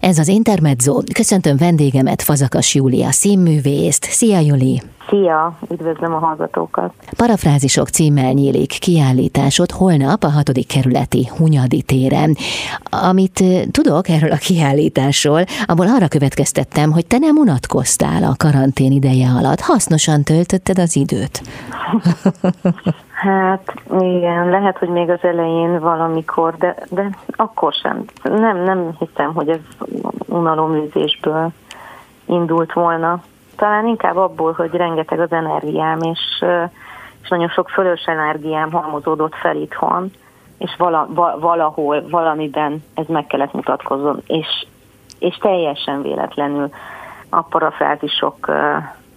Ez az Intermezzo. Köszöntöm vendégemet, Fazakas Júlia színművészt. Szia, Juli! Szia, üdvözlöm a hallgatókat! Parafrázisok címmel nyílik kiállításod holnap a hatodik kerületi Hunyadi téren. Amit tudok erről a kiállításról, abból arra következtettem, hogy te nem unatkoztál a karantén ideje alatt. Hasznosan töltötted az időt. Hát igen, lehet, hogy még az elején valamikor, de, de akkor sem. Nem, nem hiszem, hogy ez unaloműzésből indult volna talán inkább abból, hogy rengeteg az energiám, és, és nagyon sok fölös energiám halmozódott fel itthon, és vala, valahol, valamiben ez meg kellett mutatkozzon, és, és teljesen véletlenül a parafrázisok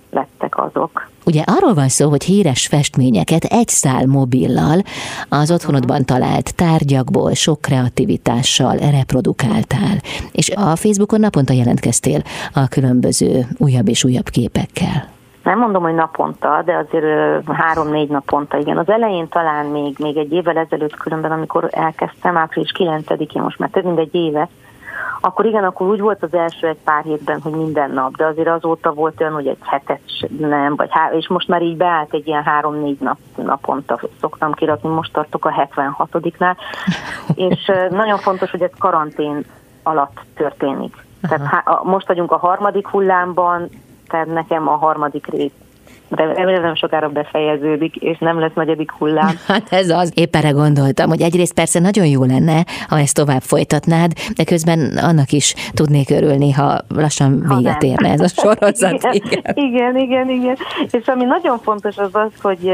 lettek azok. Ugye arról van szó, hogy híres festményeket egy szál mobillal az otthonodban talált tárgyakból sok kreativitással reprodukáltál, és a Facebookon naponta jelentkeztél a különböző újabb és újabb képekkel. Nem mondom, hogy naponta, de azért három-négy naponta, igen. Az elején talán még, még egy évvel ezelőtt különben, amikor elkezdtem, április 9-én, most már több mint egy éve, akkor igen, akkor úgy volt az első egy pár hétben, hogy minden nap, de azért azóta volt olyan, hogy egy hetet nem, vagy há- és most már így beállt egy ilyen három-négy nap, naponta szoktam kirakni, most tartok a 76-nál, és nagyon fontos, hogy ez karantén alatt történik. Tehát há- most vagyunk a harmadik hullámban, tehát nekem a harmadik rész remélem nem sokára befejeződik, és nem lesz negyedik hullám. Hát ez az, épp erre gondoltam, hogy egyrészt persze nagyon jó lenne, ha ezt tovább folytatnád, de közben annak is tudnék örülni, ha lassan véget érne ez a sorozat. igen. igen, igen, igen. És ami nagyon fontos az az, hogy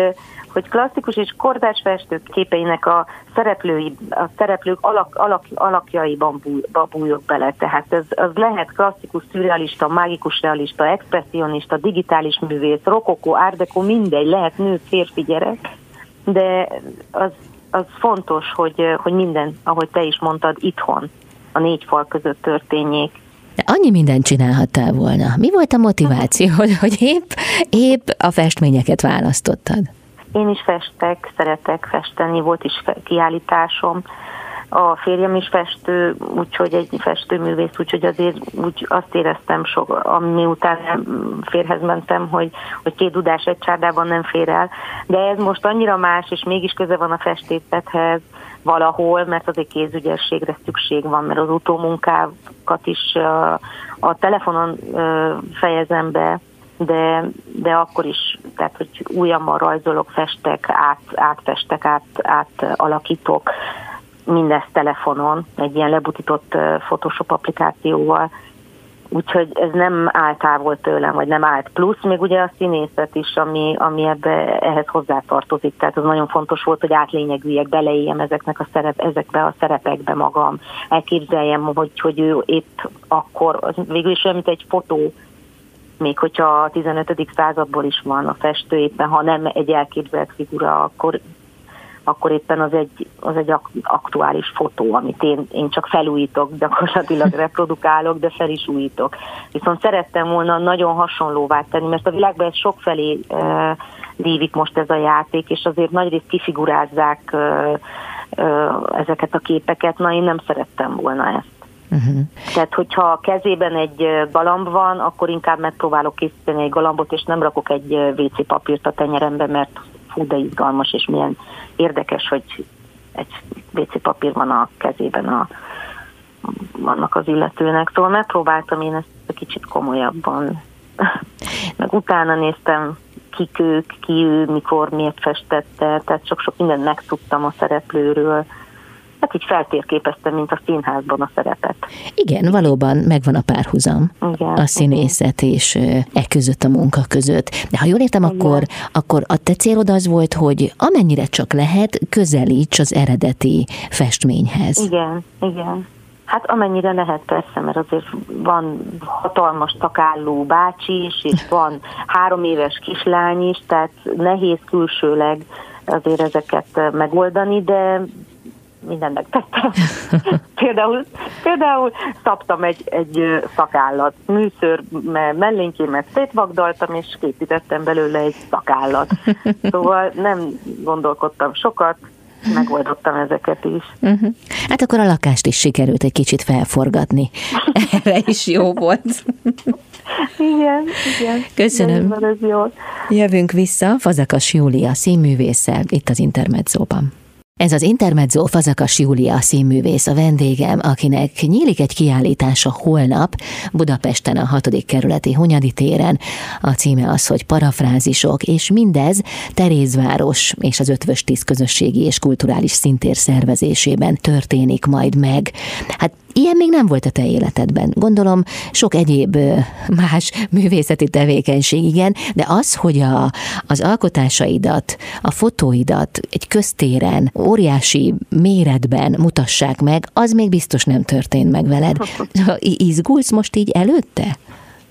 hogy klasszikus és kordás festők képeinek a szereplői, a szereplők alak, alak, alakjaiban búj, bújok bele. Tehát ez, az lehet klasszikus, szürrealista, mágikus realista, expressionista, digitális művész, rokokó, árdekó, mindegy, lehet nő, férfi, gyerek, de az, az fontos, hogy, hogy minden, ahogy te is mondtad, itthon, a négy fal között történjék. Annyi mindent csinálhattál volna. Mi volt a motiváció, hogy épp, épp a festményeket választottad? Én is festek, szeretek festeni, volt is kiállításom. A férjem is festő, úgyhogy egy festőművész, úgyhogy azért úgy azt éreztem sok, ami után férhez mentem, hogy, hogy két dudás egy csárdában nem fér el. De ez most annyira más, és mégis köze van a festészethez valahol, mert azért kézügyességre szükség van, mert az utómunkákat is a, a telefonon fejezem be, de, de akkor is, tehát hogy újammal rajzolok, festek, át, átfestek, át, átalakítok, mindezt telefonon, egy ilyen lebutított Photoshop applikációval, úgyhogy ez nem állt távol tőlem, vagy nem állt. Plusz még ugye a színészet is, ami, ami ebbe, ehhez hozzátartozik, tehát az nagyon fontos volt, hogy átlényegüljek, beleéljem ezeknek a szerep, ezekbe a szerepekbe magam, elképzeljem, hogy, hogy ő épp akkor, végül is olyan, mint egy fotó, még hogyha a 15. századból is van a festő, éppen ha nem egy elképzelt figura, akkor, akkor éppen az egy, az egy aktuális fotó, amit én, én csak felújítok, gyakorlatilag reprodukálok, de fel is újítok. Viszont szerettem volna nagyon hasonlóvá tenni, mert a világban ez sokfelé uh, lívik most ez a játék, és azért nagyrészt kifigurázzák uh, ezeket a képeket, na én nem szerettem volna ezt. Uh-huh. Tehát, hogyha a kezében egy galamb van, akkor inkább megpróbálok készíteni egy galambot, és nem rakok egy WC papírt a tenyerembe, mert fú, de izgalmas, és milyen érdekes, hogy egy WC papír van a kezében a, annak az illetőnek. Szóval megpróbáltam én ezt egy kicsit komolyabban. Meg utána néztem, kik ők, ki ő, mikor, miért festette, tehát sok-sok mindent megtudtam a szereplőről hát így feltérképeztem, mint a színházban a szerepet. Igen, valóban megvan a párhuzam igen, a színészet és e között a munka között. De ha jól értem, akkor, akkor a te célod az volt, hogy amennyire csak lehet, közelíts az eredeti festményhez. Igen, igen. Hát amennyire lehet persze, mert azért van hatalmas takálló bácsi is, és van három éves kislány is, tehát nehéz külsőleg azért ezeket megoldani, de mindent megtettem. például, például szabtam egy, egy szakállat, műször mellénkémet szétvagdaltam, és készítettem belőle egy szakállat. Szóval nem gondolkodtam sokat, megoldottam ezeket is. Uh-huh. Hát akkor a lakást is sikerült egy kicsit felforgatni. Erre is jó volt. igen, igen. Köszönöm. Ez jó. Jövünk vissza Fazakas Júlia színművésszel itt az Intermedzóban. Ez az Intermezzo Fazakas Júlia színművész a vendégem, akinek nyílik egy kiállítása holnap Budapesten a 6. kerületi Hunyadi téren. A címe az, hogy parafrázisok, és mindez Terézváros és az Ötvös Tíz közösségi és kulturális szintér szervezésében történik majd meg. Hát Ilyen még nem volt a te életedben. Gondolom sok egyéb más művészeti tevékenység, igen, de az, hogy a, az alkotásaidat, a fotóidat egy köztéren, óriási méretben mutassák meg, az még biztos nem történt meg veled. Izgulsz most így előtte?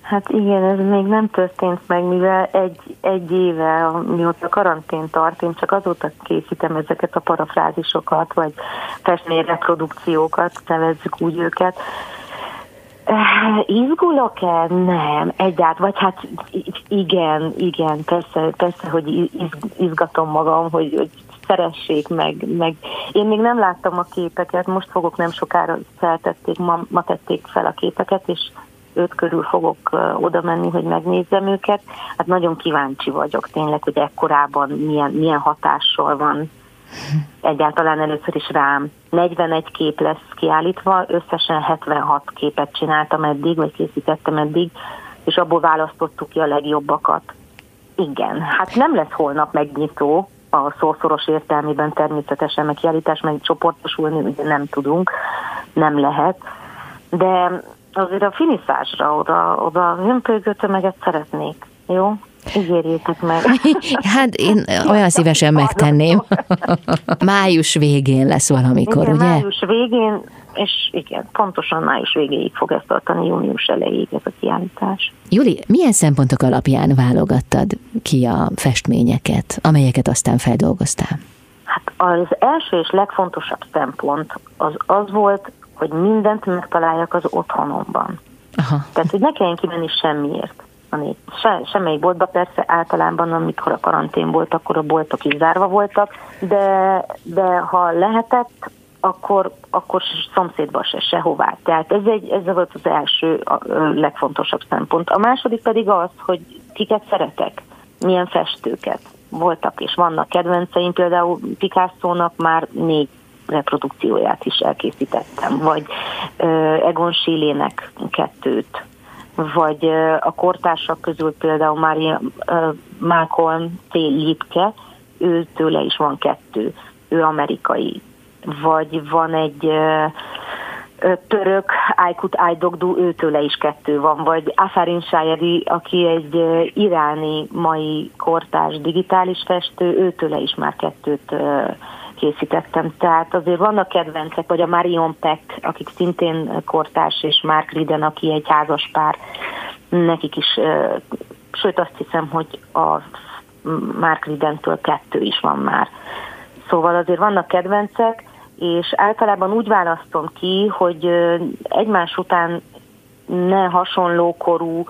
Hát igen, ez még nem történt meg, mivel egy, egy éve, mióta karantén tart, én csak azóta készítem ezeket a parafrázisokat, vagy festményreprodukciókat, nevezzük úgy őket. Izgulok-e? Nem, egyáltalán, vagy hát igen, igen, persze, persze hogy izgatom magam, hogy, hogy szeressék meg, meg. Én még nem láttam a képeket, most fogok nem sokára feltették, ma, ma tették fel a képeket, és öt körül fogok oda menni, hogy megnézzem őket. Hát nagyon kíváncsi vagyok tényleg, hogy ekkorában milyen, milyen hatással van egyáltalán először is rám. 41 kép lesz kiállítva, összesen 76 képet csináltam eddig, vagy készítettem eddig, és abból választottuk ki a legjobbakat. Igen, hát nem lesz holnap megnyitó, a szószoros értelmében természetesen, meg kiállítás, meg csoportosulni ugye nem tudunk, nem lehet, de azért a finiszásra oda, oda hömpölygő tömeget szeretnék, jó? Ígérjétek meg. Hát én olyan szívesen megtenném. május végén lesz valamikor, igen, ugye? május végén, és igen, pontosan május végéig fog ezt tartani, június elejéig ez a kiállítás. Juli, milyen szempontok alapján válogattad ki a festményeket, amelyeket aztán feldolgoztál? Hát az első és legfontosabb szempont az az volt, hogy mindent megtaláljak az otthonomban. Aha. Tehát, hogy ne kelljen kimenni semmiért. Se, semmelyik boltba persze általában, amikor a karantén volt, akkor a boltok is zárva voltak, de, de ha lehetett, akkor, akkor szomszédba se, sehová. Tehát ez, egy, ez volt az első a, a legfontosabb szempont. A második pedig az, hogy kiket szeretek, milyen festőket voltak és vannak kedvenceim, például Picasso-nak már négy reprodukcióját is elkészítettem, vagy Egon Schiele-nek kettőt, vagy a kortársak közül például Mária Malcolm T. Lipke, ő tőle is van kettő, ő amerikai. Vagy van egy török Aykut Aydogdu, őtőle is kettő van, vagy Afarin Shayeri, aki egy iráni mai kortárs digitális festő, őtőle is már kettőt készítettem. Tehát azért vannak kedvencek, vagy a Marion Peck, akik szintén kortárs, és Mark Riden, aki egy házas pár, nekik is, sőt azt hiszem, hogy a Mark Ridentől kettő is van már. Szóval azért vannak kedvencek, és általában úgy választom ki, hogy egymás után ne hasonló korú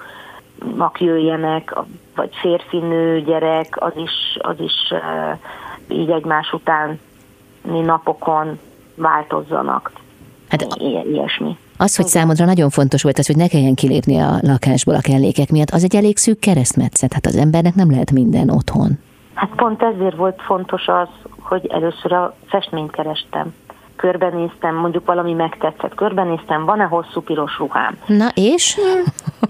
jöjjenek, vagy férfi-nő, gyerek, az is, az is így egymás után napokon változzanak. Hát, ilyesmi. Az, hogy számodra nagyon fontos volt az, hogy ne kelljen kilépni a lakásból a kellékek miatt, az egy elég szűk keresztmetszet. Hát az embernek nem lehet minden otthon. Hát pont ezért volt fontos az, hogy először a festményt kerestem körbenéztem, mondjuk valami megtetszett, körbenéztem, van-e hosszú piros ruhám? Na és?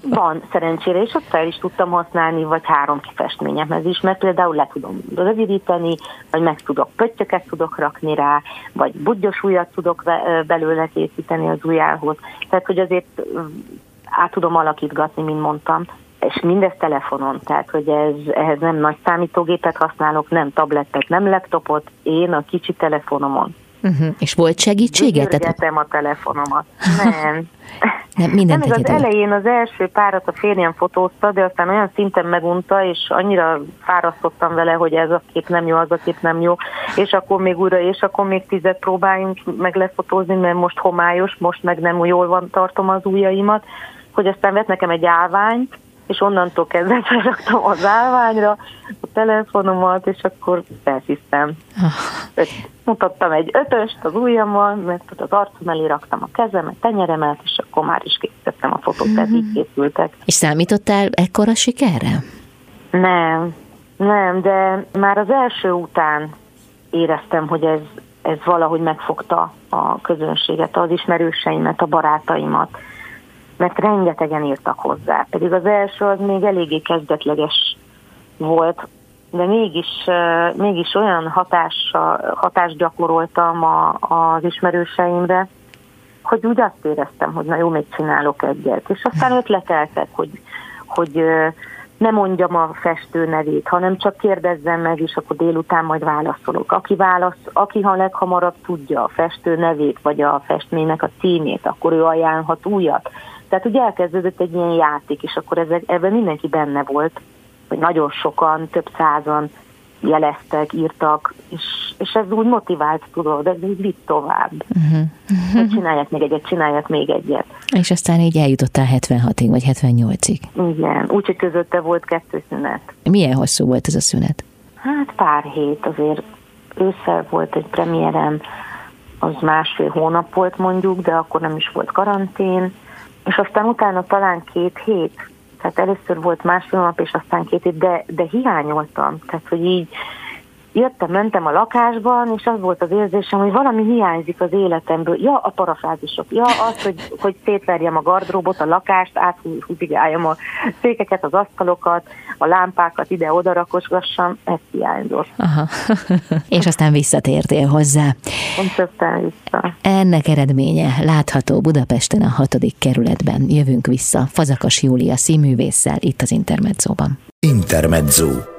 Van, szerencsére, és ott fel is tudtam használni, vagy három kifestményemhez is, mert például le tudom rövidíteni, vagy meg tudok pöttyöket tudok rakni rá, vagy budgyos ujjat tudok belőle készíteni az ujjához. Tehát, hogy azért át tudom alakítgatni, mint mondtam és mindez telefonon, tehát hogy ez, ehhez nem nagy számítógépet használok, nem tabletet, nem laptopot, én a kicsi telefonomon Uh-huh. És volt segítsége? Tehát... a telefonomat. Nem. Nem, mindent nem, az egyedül. elején az első párat a férjem fotózta, de aztán olyan szinten megunta, és annyira fárasztottam vele, hogy ez a kép nem jó, az a kép nem jó, és akkor még újra, és akkor még tizet próbáljunk meg lefotózni, mert most homályos, most meg nem jól van, tartom az ujjaimat, hogy aztán vett nekem egy állványt, és onnantól kezdve felraktam az állványra a telefonomat, és akkor felhisztem. Ah. Mutattam egy ötöst az ujjammal, mert az arcom elé raktam a kezemet, tenyeremet, és akkor már is készítettem a fotót, tehát így készültek. És számítottál ekkora sikerre? Nem, nem, de már az első után éreztem, hogy ez, ez valahogy megfogta a közönséget, az ismerőseimet, a barátaimat mert rengetegen írtak hozzá. Pedig az első az még eléggé kezdetleges volt, de mégis, mégis olyan hatás, hatást gyakoroltam a, az ismerőseimre, hogy úgy azt éreztem, hogy na jó, még csinálok egyet. És aztán ötleteltek, hogy, hogy ne mondjam a festő nevét, hanem csak kérdezzem meg, és akkor délután majd válaszolok. Aki, válasz, aki ha leghamarabb tudja a festő nevét, vagy a festménynek a címét, akkor ő ajánlhat újat. Tehát ugye elkezdődött egy ilyen játék, és akkor ezek, ebben mindenki benne volt, hogy nagyon sokan, több százan jeleztek, írtak, és, és ez úgy motivált, tudod, ez úgy vitt tovább. Uh-huh. Hogy csinálják még egyet, csinálják még egyet. És aztán így eljutottál 76-ig, vagy 78-ig. Igen, úgyhogy közötte volt kettő szünet. Milyen hosszú volt ez a szünet? Hát pár hét, azért ősszel volt egy premierem, az másfél hónap volt mondjuk, de akkor nem is volt karantén, és aztán utána talán két hét, tehát először volt másfél nap, és aztán két hét, de, de hiányoltam, tehát hogy így jöttem, mentem a lakásban, és az volt az érzésem, hogy valami hiányzik az életemből. Ja, a parafrázisok. Ja, az, hogy, hogy szétverjem a gardróbot, a lakást, áthúzigáljam a székeket, az asztalokat, a lámpákat ide-oda rakosgassam, ez hiányzott. Aha. és aztán visszatértél hozzá. Aztán vissza. Ennek eredménye látható Budapesten a hatodik kerületben. Jövünk vissza Fazakas Júlia színművésszel itt az Intermedzóban. Intermezzo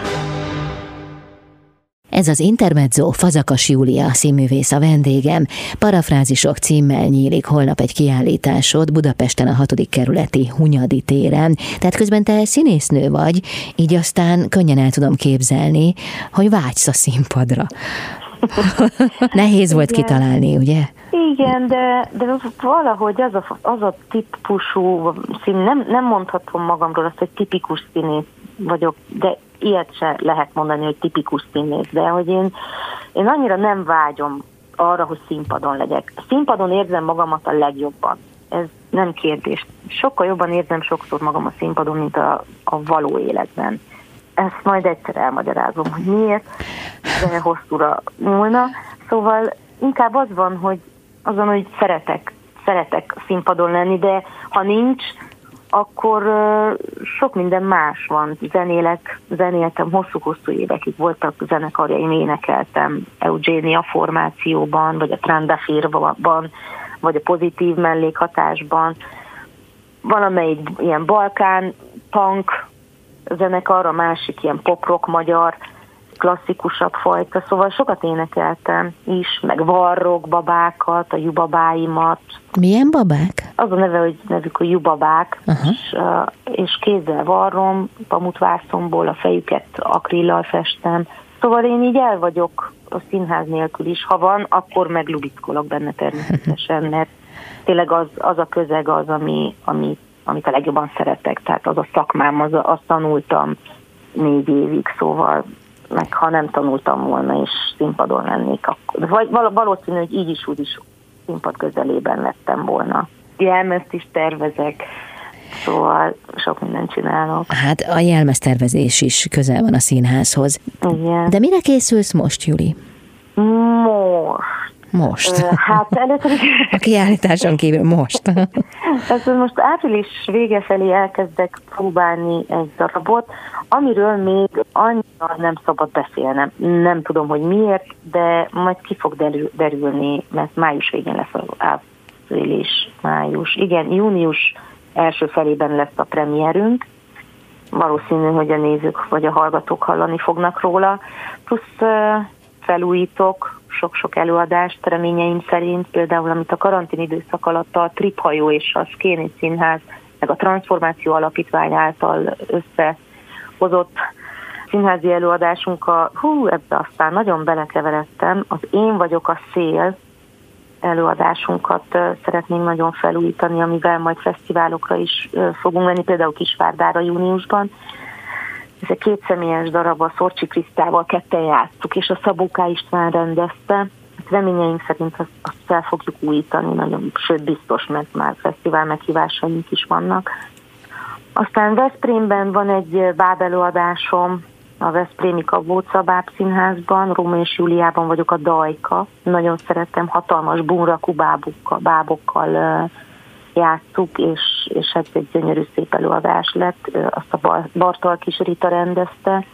Ez az Intermezzo Fazakas Júlia színművész a vendégem. Parafrázisok címmel nyílik holnap egy kiállításod Budapesten a 6. kerületi Hunyadi téren. Tehát közben te színésznő vagy, így aztán könnyen el tudom képzelni, hogy vágysz a színpadra. Nehéz volt Igen. kitalálni, ugye? Igen, de, de valahogy az a, az a típusú szín, nem, nem mondhatom magamról azt, hogy tipikus színész vagyok, de ilyet se lehet mondani, hogy tipikus színész, de hogy én, én annyira nem vágyom arra, hogy színpadon legyek. Színpadon érzem magamat a legjobban. Ez nem kérdés. Sokkal jobban érzem sokszor magam a színpadon, mint a, a való életben. Ezt majd egyszer elmagyarázom, hogy miért, de hosszúra múlna. Szóval inkább az van, hogy azon, hogy szeretek, szeretek színpadon lenni, de ha nincs, akkor sok minden más van. Zenélek, zenéltem hosszú-hosszú évekig, voltak zenekarjaim, énekeltem Eugénia formációban, vagy a Trandafirban, vagy a pozitív mellékhatásban, valamelyik ilyen balkán, punk zenekar, a másik ilyen pop-rock magyar, klasszikusabb fajta, szóval sokat énekeltem is, meg varrok babákat, a jubabáimat. Milyen babák? Az a neve, hogy nevük a jubabák, uh-huh. és, és kézzel varrom, pamutvászomból a fejüket akrillal festem. Szóval én így el vagyok a színház nélkül is. Ha van, akkor meg lubickolok benne természetesen, mert tényleg az, az a közeg az, ami, ami, amit a legjobban szeretek. Tehát az a szakmám, az, azt tanultam négy évig, szóval meg ha nem tanultam volna és színpadon lennék, akkor, vagy valószínű, hogy így is úgy is színpad közelében lettem volna. Jelmezt is tervezek, szóval sok mindent csinálok. Hát a jelmeztervezés is közel van a színházhoz. Igen. De mire készülsz most, Juli? Most. Most. Hát először is... A kiállításon kívül most. Ez most április vége felé elkezdek próbálni egy darabot, amiről még annyira nem szabad beszélnem. Nem tudom, hogy miért, de majd ki fog derül, derülni, mert május végén lesz az április, május. Igen, június első felében lesz a premierünk. Valószínű, hogy a nézők vagy a hallgatók hallani fognak róla. Plusz felújítok sok-sok előadást reményeim szerint, például amit a karantén időszak alatt a Triphajó és a Szkéni Színház, meg a Transformáció Alapítvány által összehozott színházi előadásunk a, hú, ebbe aztán nagyon belekeveredtem, az Én vagyok a szél előadásunkat szeretnénk nagyon felújítani, amivel majd fesztiválokra is fogunk menni, például Kisvárdára júniusban. Ez egy kétszemélyes darab, a Szorcsi Krisztával ketten játsztuk, és a Szabóká István rendezte. Hát reményeink szerint azt, azt fel fogjuk újítani, nagyon, sőt biztos, mert már fesztivál meghívásaink is vannak. Aztán Veszprémben van egy bábelőadásom, a Veszprémi Kabóca Báb Színházban, Róma és Júliában vagyok a Dajka. Nagyon szeretem, hatalmas bunrakú bábokkal, bábokkal játszuk, és, és ez egy gyönyörű szép előadás lett, azt a Bartal Kis Rita rendezte,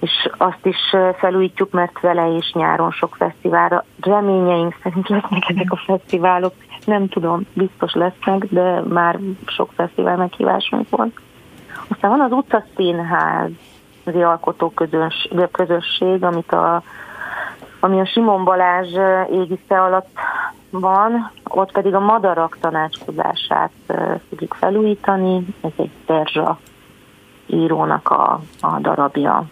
és azt is felújítjuk, mert vele is nyáron sok fesztiválra. Reményeink szerint lesznek ezek a fesztiválok, nem tudom, biztos lesznek, de már sok fesztivál meghívásunk van. Aztán van az utca színház, alkotó közöns, közösség, amit a, ami a Simon Balázs égisze alatt van, ott pedig a madarak tanácskozását fogjuk felújítani, ez egy Perzsa írónak a, a darabja,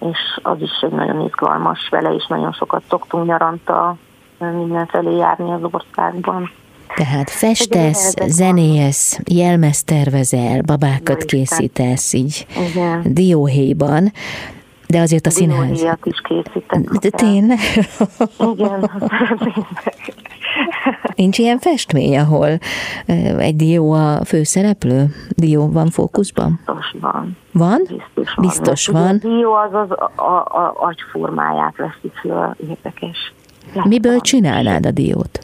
és az is egy nagyon izgalmas, vele is nagyon sokat szoktunk nyaranta mindenfelé járni az országban. Tehát festesz, zenélsz, jelmez tervezel, babákat készítesz így Igen. dióhéjban, de azért a színház... Dióhéjat is készítek. De tényleg? Igen, Nincs ilyen festmény, ahol egy dió a főszereplő? Dió van fókuszban? Biztos van. Van? Biztos van. Biztos van. A dió az az a, a, a agyformáját veszi föl, érdekes. Látom. Miből csinálnád a diót?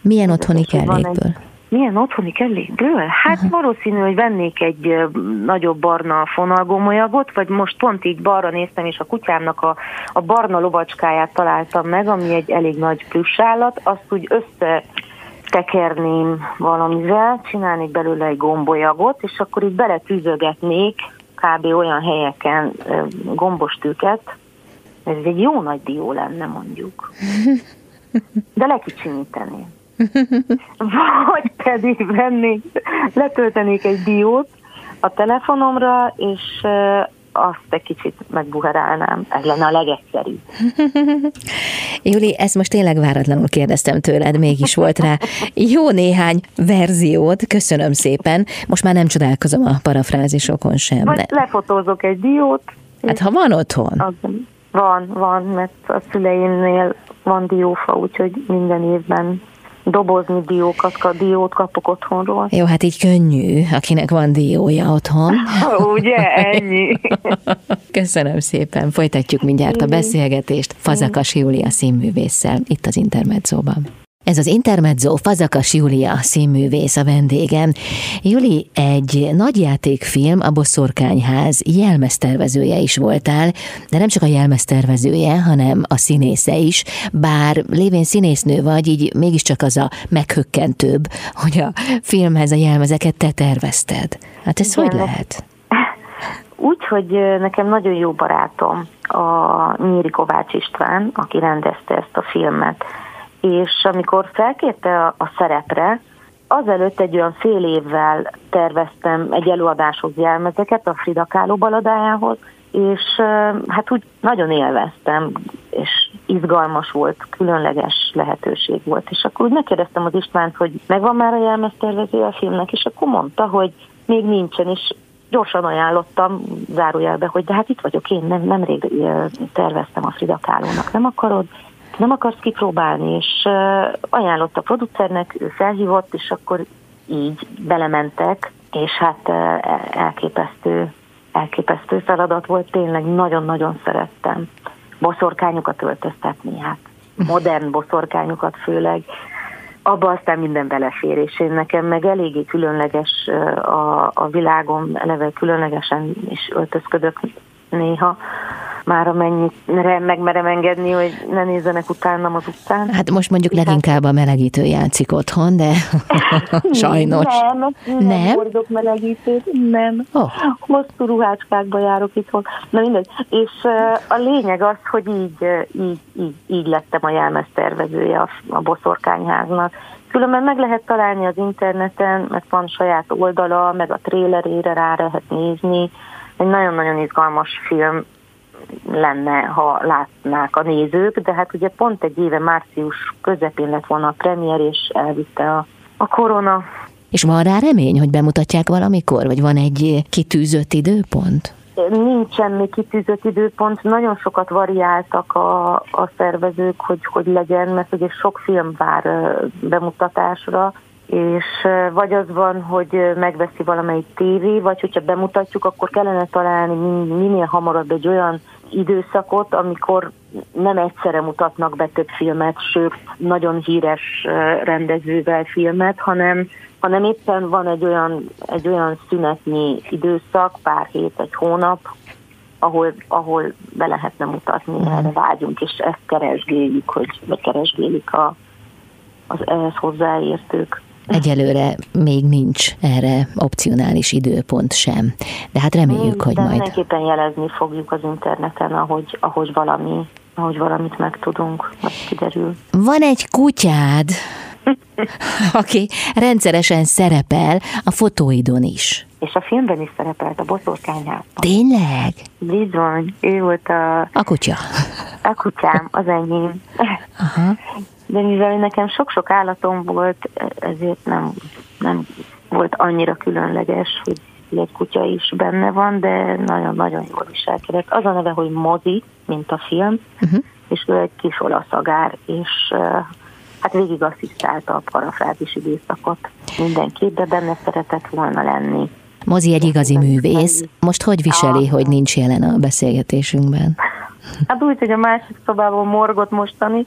Milyen otthoni kellékből? Milyen otthoni kellékből? Hát uh-huh. valószínű, hogy vennék egy nagyobb barna fonalgomolyagot, vagy most pont így balra néztem, és a kutyámnak a, a barna lovacskáját találtam meg, ami egy elég nagy plüssállat, azt úgy össze tekerném valamivel, csinálnék belőle egy gombolyagot, és akkor itt beletűzögetnék kb. olyan helyeken gombos tűket, ez egy jó nagy dió lenne mondjuk. De lekicsiníteném. Vagy pedig vennék, letöltenék egy diót a telefonomra, és azt egy kicsit megbuherálnám. Ez lenne a legegyszerűbb. Júli, ezt most tényleg váratlanul kérdeztem tőled, mégis volt rá jó néhány verziót, köszönöm szépen. Most már nem csodálkozom a parafrázisokon sem. Vagy lefotózok egy diót. Hát ha van otthon. Az, van, van, mert a szüleimnél van diófa, úgyhogy minden évben dobozni diókat, diót kapok otthonról. Jó, hát így könnyű, akinek van diója otthon. Ugye, ennyi. Köszönöm szépen, folytatjuk mindjárt a beszélgetést Fazakas Júlia színművésszel itt az Intermedzóban. Ez az Intermezzo Fazakas Júlia színművész a vendégem. Júli, egy nagyjátékfilm, a Bosszorkányház jelmeztervezője is voltál, de nem csak a jelmeztervezője, hanem a színésze is, bár lévén színésznő vagy, így mégiscsak az a meghökkentőbb, hogy a filmhez a jelmezeket te tervezted. Hát ez Igen. hogy lehet? Úgy, hogy nekem nagyon jó barátom a Nyíri Kovács István, aki rendezte ezt a filmet és amikor felkérte a, a szerepre, azelőtt egy olyan fél évvel terveztem egy előadáshoz jelmezeket a Frida Kahlo baladájához, és hát úgy nagyon élveztem, és izgalmas volt, különleges lehetőség volt. És akkor úgy megkérdeztem az Istvánt, hogy megvan már a jelmeztervező a filmnek, és akkor mondta, hogy még nincsen, és gyorsan ajánlottam zárójelbe, hogy de hát itt vagyok én, nem, nemrég terveztem a Frida Kahlo-nak, nem akarod? Nem akarsz kipróbálni, és ajánlott a producernek, ő felhívott, és akkor így belementek, és hát elképesztő, elképesztő feladat volt, tényleg nagyon-nagyon szerettem. Boszorkányokat öltöztetni, hát modern boszorkányokat főleg, abba aztán minden belefér, és én nekem meg eléggé különleges a, a világom, eleve különlegesen is öltözködök néha, már amennyire megmerem engedni, hogy ne nézzenek utánam az utcán. Hát most mondjuk leginkább a melegítő játszik otthon, de sajnos. Nem, nem, nem. hordok melegítőt, nem. Oh. Hosszú ruhácskákba járok itthon. Na mindegy. És a lényeg az, hogy így, így, így, így lettem a jelmeztervezője a, a boszorkányháznak. Különben meg lehet találni az interneten, mert van saját oldala, meg a trélerére rá lehet nézni. Egy nagyon-nagyon izgalmas film lenne, ha látnák a nézők, de hát ugye pont egy éve március közepén lett volna a premier, és elvitte a, a korona. És van rá remény, hogy bemutatják valamikor, vagy van egy kitűzött időpont? Nincsen még kitűzött időpont, nagyon sokat variáltak a, a szervezők, hogy, hogy legyen, mert ugye sok film vár bemutatásra, és vagy az van, hogy megveszi valamelyik tévé, vagy hogyha bemutatjuk, akkor kellene találni minél hamarabb egy olyan időszakot, amikor nem egyszerre mutatnak be több filmet, sőt, nagyon híres rendezővel filmet, hanem, hanem éppen van egy olyan, egy olyan szünetnyi időszak, pár hét, egy hónap, ahol, ahol be lehetne mutatni, mm. erre vágyunk, és ezt keresgéljük, hogy keresgélik a, az ehhez hozzáértők. Egyelőre még nincs erre opcionális időpont sem, de hát reméljük, hogy de majd... mindenképpen jelezni fogjuk az interneten, ahogy, ahogy valami ahogy valamit megtudunk, vagy kiderül. Van egy kutyád, aki rendszeresen szerepel a fotóidon is. És a filmben is szerepelt, a boszorkányházban. Tényleg? Bizony, ő volt a... A kutya. A kutyám, az enyém. Aha. De mivel nekem sok-sok állatom volt, ezért nem, nem volt annyira különleges, hogy egy kutya is benne van, de nagyon-nagyon jól viselkedett. Az a neve, hogy Mozi, mint a film, uh-huh. és ő egy kis olasz agár, és hát végig asszisztálta a parafrázis időszakot mindenki, de benne szeretett volna lenni. Mozi egy igazi művész. Most hogy viseli, hogy nincs jelen a beszélgetésünkben? Hát úgy, hogy a másik szobában morgott mostani,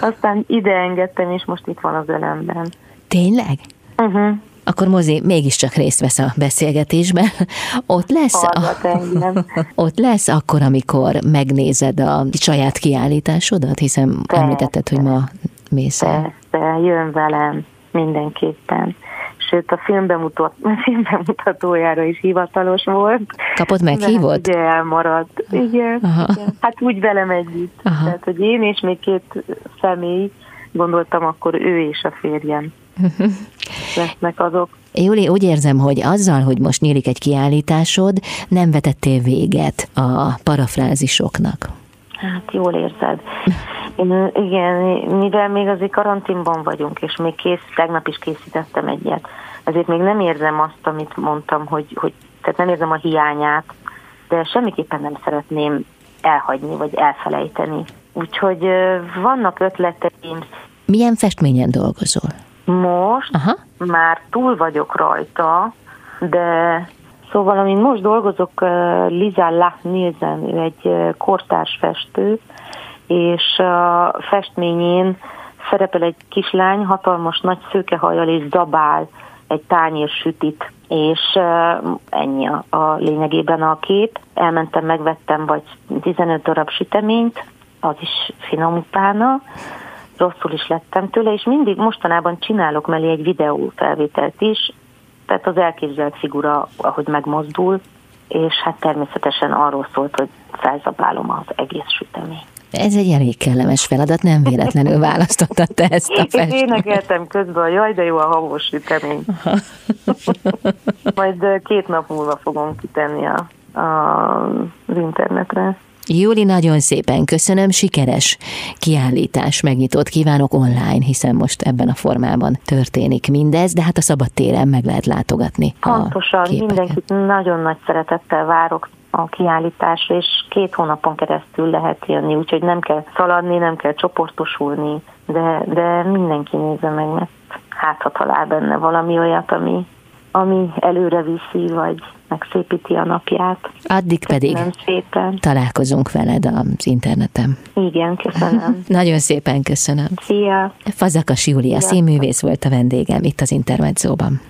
aztán ide engedtem, és most itt van az ölemben. Tényleg? Uh-huh. Akkor Mozi mégiscsak részt vesz a beszélgetésben. Ott lesz, a, ott lesz akkor, amikor megnézed a saját kiállításodat, hiszen Persze. említetted, hogy ma mész el. Persze, jön velem mindenképpen sőt a filmbemutat, filmbemutatójára is hivatalos volt. Kapott meghívott? Ugye elmaradt. Igen, igen. Hát úgy velem együtt. Aha. Tehát, hogy én és még két személy, gondoltam akkor ő és a férjem lesznek azok. Júli, úgy érzem, hogy azzal, hogy most nyílik egy kiállításod, nem vetettél véget a parafrázisoknak. Hát jól érzed. Igen, mivel még azért karanténban vagyunk, és még kész, tegnap is készítettem egyet, ezért még nem érzem azt, amit mondtam, hogy, hogy tehát nem érzem a hiányát, de semmiképpen nem szeretném elhagyni, vagy elfelejteni. Úgyhogy vannak ötleteim. Milyen festményen dolgozol? Most Aha. már túl vagyok rajta, de szóval, amin most dolgozok, Liza Lach Nielsen, ő egy kortárs festő, és a festményén szerepel egy kislány, hatalmas nagy szőkehajjal és zabál egy tányér sütit, és ennyi a, a lényegében a kép. Elmentem, megvettem vagy 15 darab süteményt, az is finom utána, rosszul is lettem tőle, és mindig mostanában csinálok mellé egy videó felvételt is, tehát az elképzelt figura, ahogy megmozdul, és hát természetesen arról szólt, hogy felzabálom az egész süteményt. Ez egy elég kellemes feladat, nem véletlenül választottad te ezt a festményt. Én énekeltem közben, jaj, de jó a havos sütemény. Majd két nap múlva fogom kitenni a, a, az internetre. Júli, nagyon szépen köszönöm, sikeres kiállítás megnyitott kívánok online, hiszen most ebben a formában történik mindez, de hát a szabadtéren meg lehet látogatni. Pontosan, mindenkit nagyon nagy szeretettel várok a kiállításra, és két hónapon keresztül lehet jönni, úgyhogy nem kell szaladni, nem kell csoportosulni, de, de mindenki nézze meg, mert hát ha talál benne valami olyat, ami, ami előre viszi, vagy megszépíti a napját. Addig köszönöm pedig szépen. találkozunk veled az interneten. Igen, köszönöm. Nagyon szépen köszönöm. Szia! Fazakas Júlia színművész volt a vendégem itt az Intermedzóban.